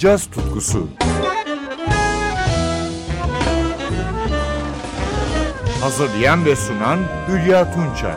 caz tutkusu. Hazırlayan ve sunan Hülya Tunçay.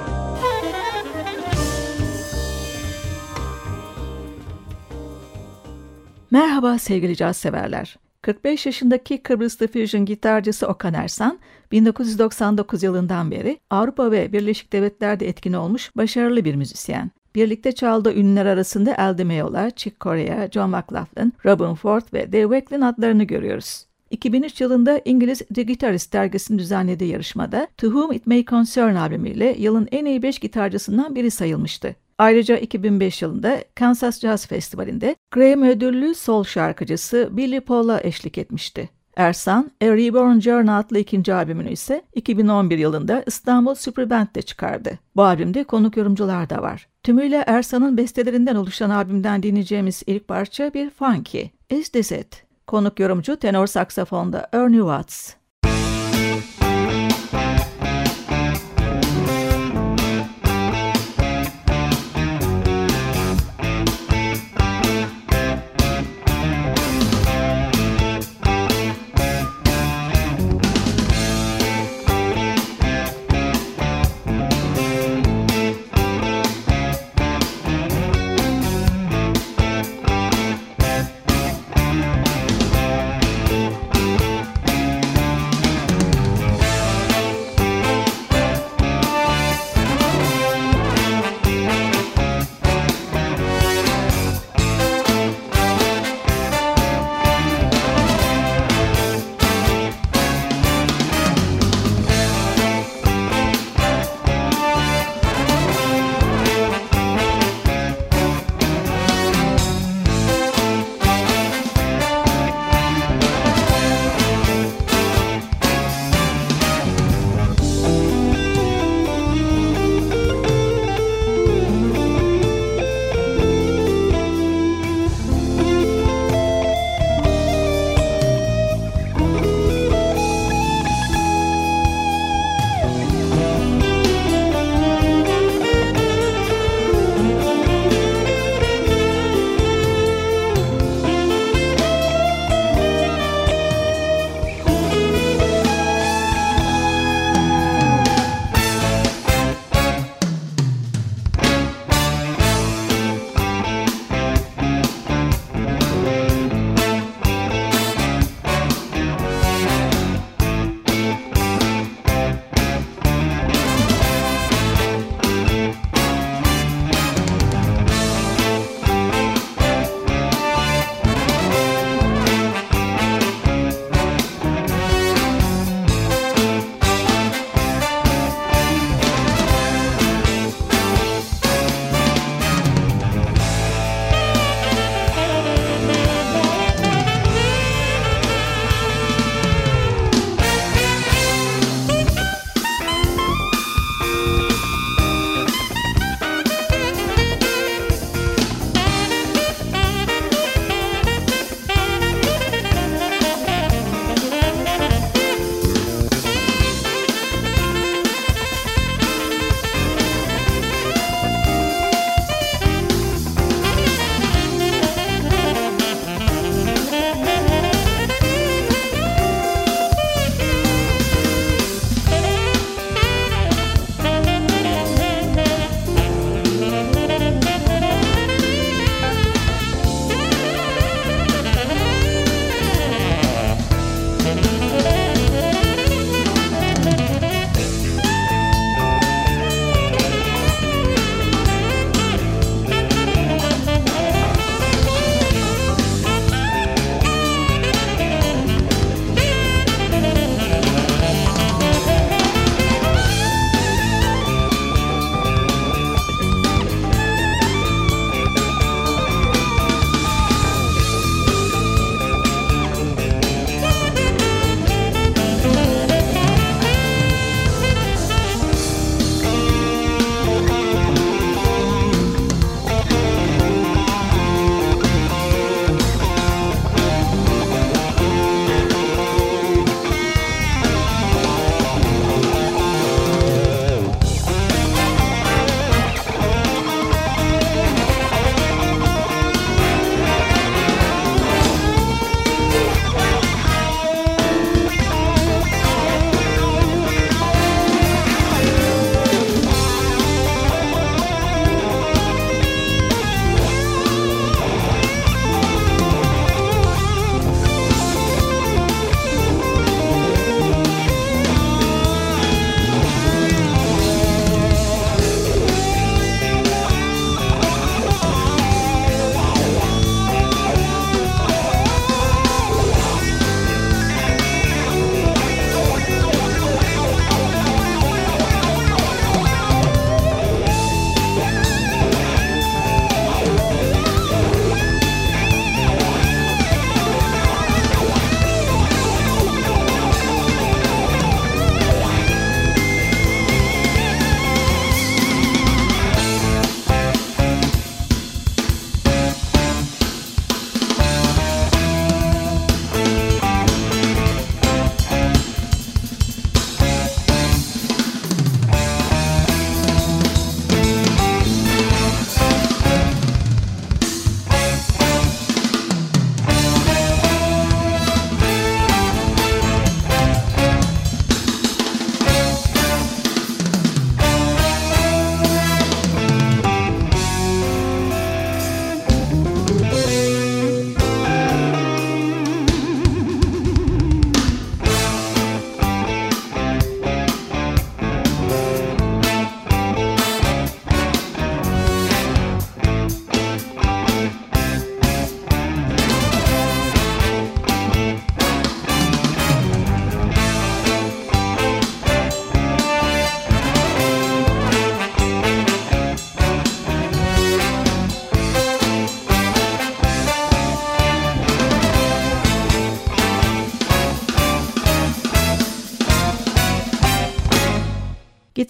Merhaba sevgili caz severler. 45 yaşındaki Kıbrıslı fusion gitarcısı Okan Ersan, 1999 yılından beri Avrupa ve Birleşik Devletler'de etkin olmuş başarılı bir müzisyen. Birlikte çaldığı ünlüler arasında El Di Meola, Chick Corea, John McLaughlin, Robin Ford ve Dave Wacklin adlarını görüyoruz. 2003 yılında İngiliz The Guitarist dergisinin düzenlediği yarışmada To Whom It May Concern albümüyle yılın en iyi 5 gitarcısından biri sayılmıştı. Ayrıca 2005 yılında Kansas Jazz Festivali'nde Grammy ödüllü sol şarkıcısı Billy Paul'a eşlik etmişti. Ersan, A Reborn Journey adlı ikinci albümünü ise 2011 yılında İstanbul Superband'de çıkardı. Bu albümde konuk yorumcular da var. Tümüyle Ersan'ın bestelerinden oluşan albümden dinleyeceğimiz ilk parça bir funky. Is This It? Konuk yorumcu tenor saksafonda Ernie Watts.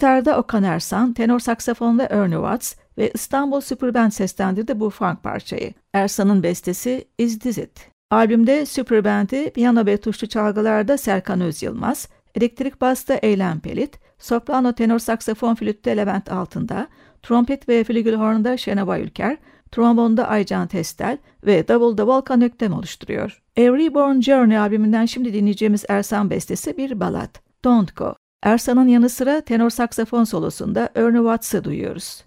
Gitarda Okan Ersan, tenor saksafonda Ernie Watts ve İstanbul Superband seslendirdi bu funk parçayı. Ersan'ın bestesi Is This It? Albümde Superband'i piyano ve tuşlu çalgılarda Serkan Özyılmaz, elektrik basta Eylem Pelit, soprano tenor saksafon flütte Levent Altında, trompet ve flügelhorn'da Şenava Ülker, trombonda Aycan Testel ve davulda Volkan Öktem oluşturuyor. A Reborn Journey albümünden şimdi dinleyeceğimiz Ersan bestesi bir balat. Don't Go. Ersan'ın yanı sıra tenor saksafon solosunda Ernie Watts'ı duyuyoruz.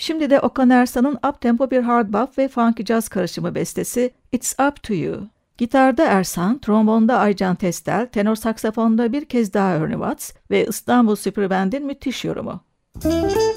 Şimdi de Okan Ersan'ın uptempo bir hard bop ve funky jazz karışımı bestesi It's Up To You. Gitarda Ersan, trombonda Aycan Testel, tenor saksafonda bir kez daha Ernie Watts ve İstanbul Süper müthiş yorumu. Müzik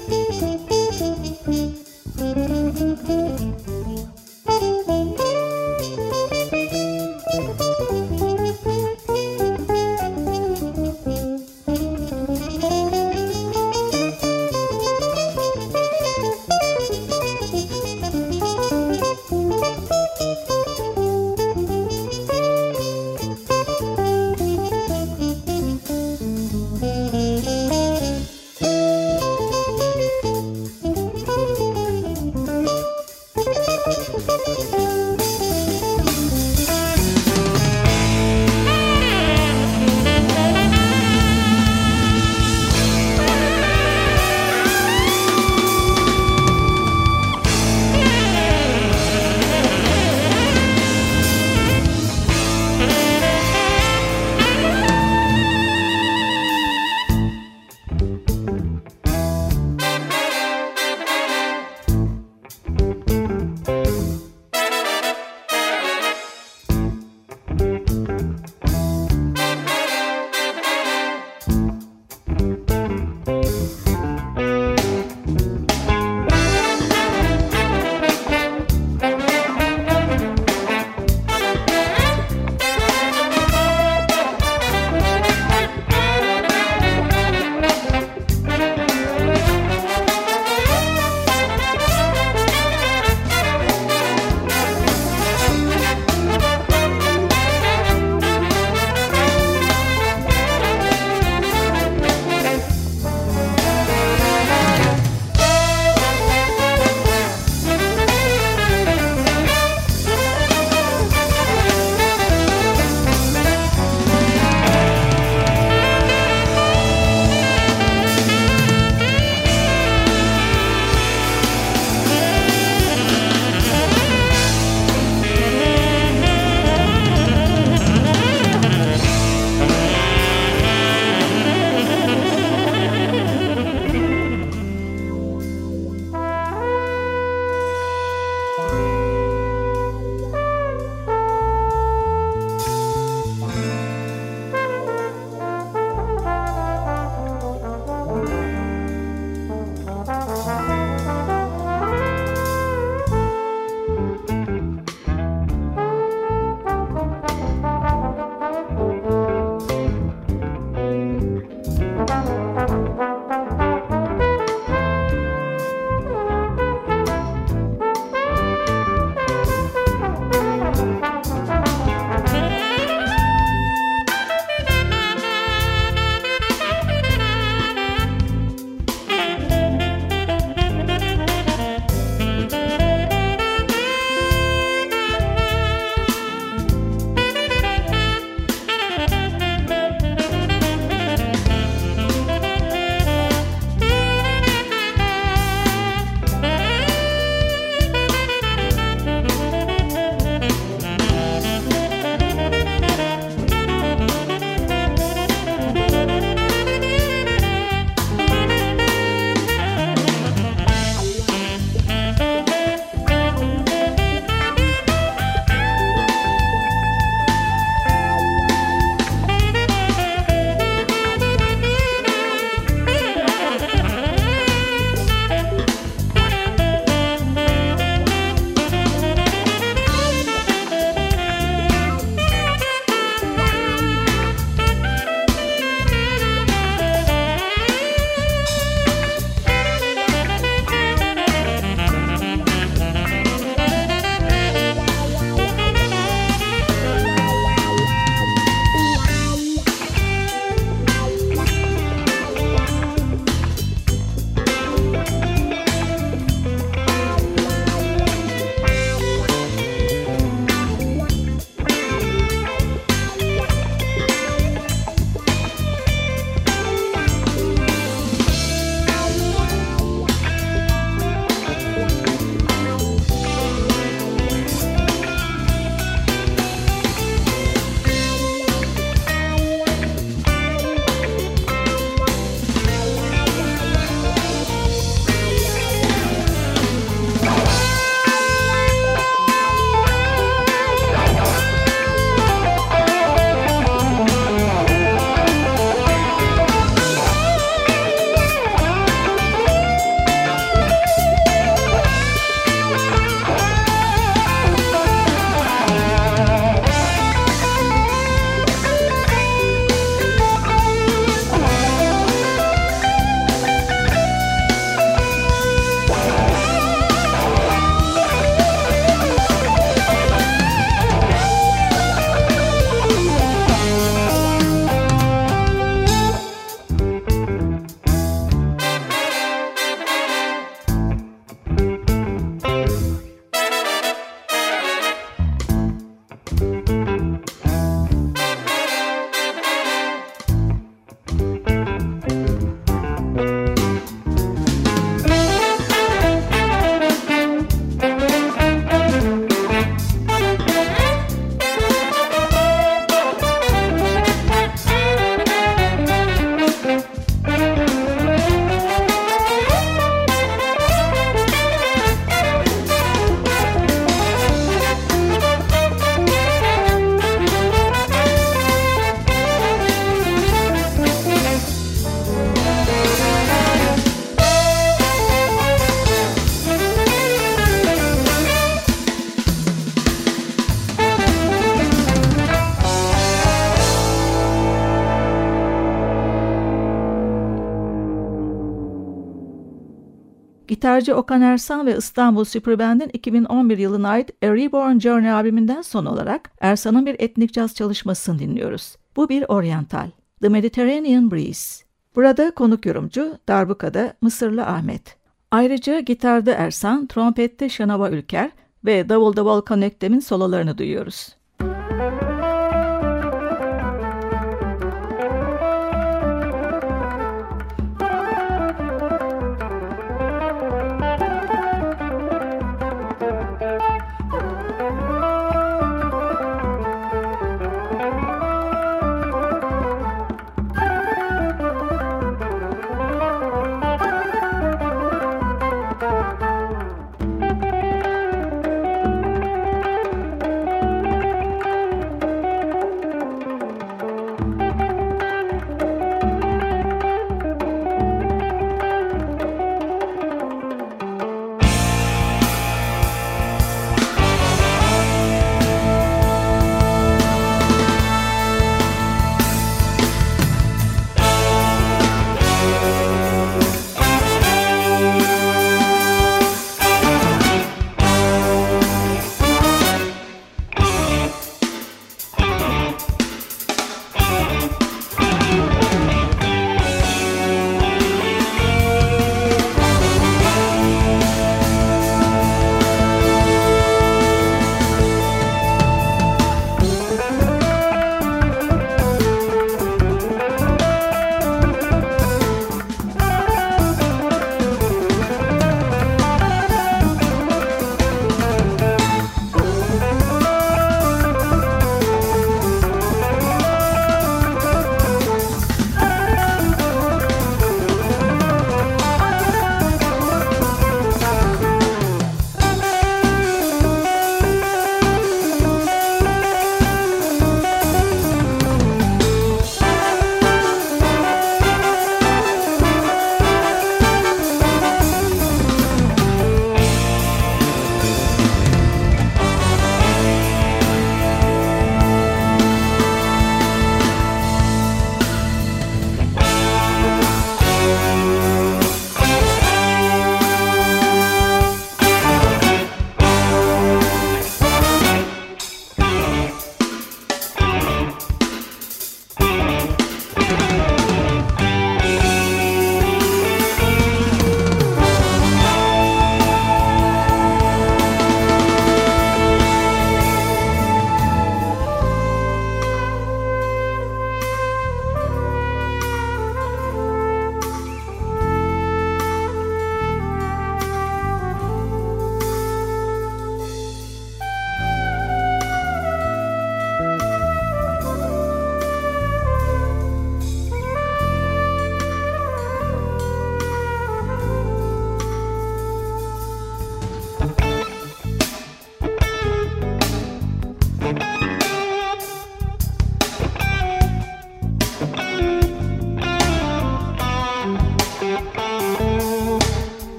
Gitarcı Okan Ersan ve İstanbul Superband'in 2011 yılına ait A Reborn Journey albümünden son olarak Ersan'ın bir etnik caz çalışmasını dinliyoruz. Bu bir oryantal. The Mediterranean Breeze. Burada konuk yorumcu, darbukada Mısırlı Ahmet. Ayrıca gitarda Ersan, trompette Şanava Ülker ve davulda Volkan Öktem'in sololarını duyuyoruz.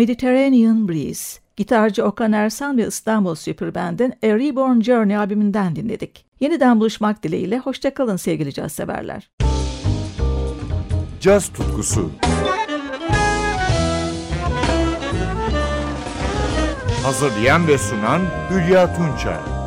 Mediterranean Breeze. Gitarcı Okan Ersan ve İstanbul Superband'in A Reborn Journey albümünden dinledik. Yeniden buluşmak dileğiyle hoşçakalın sevgili caz severler. Caz tutkusu Hazırlayan ve sunan Hülya Tunçay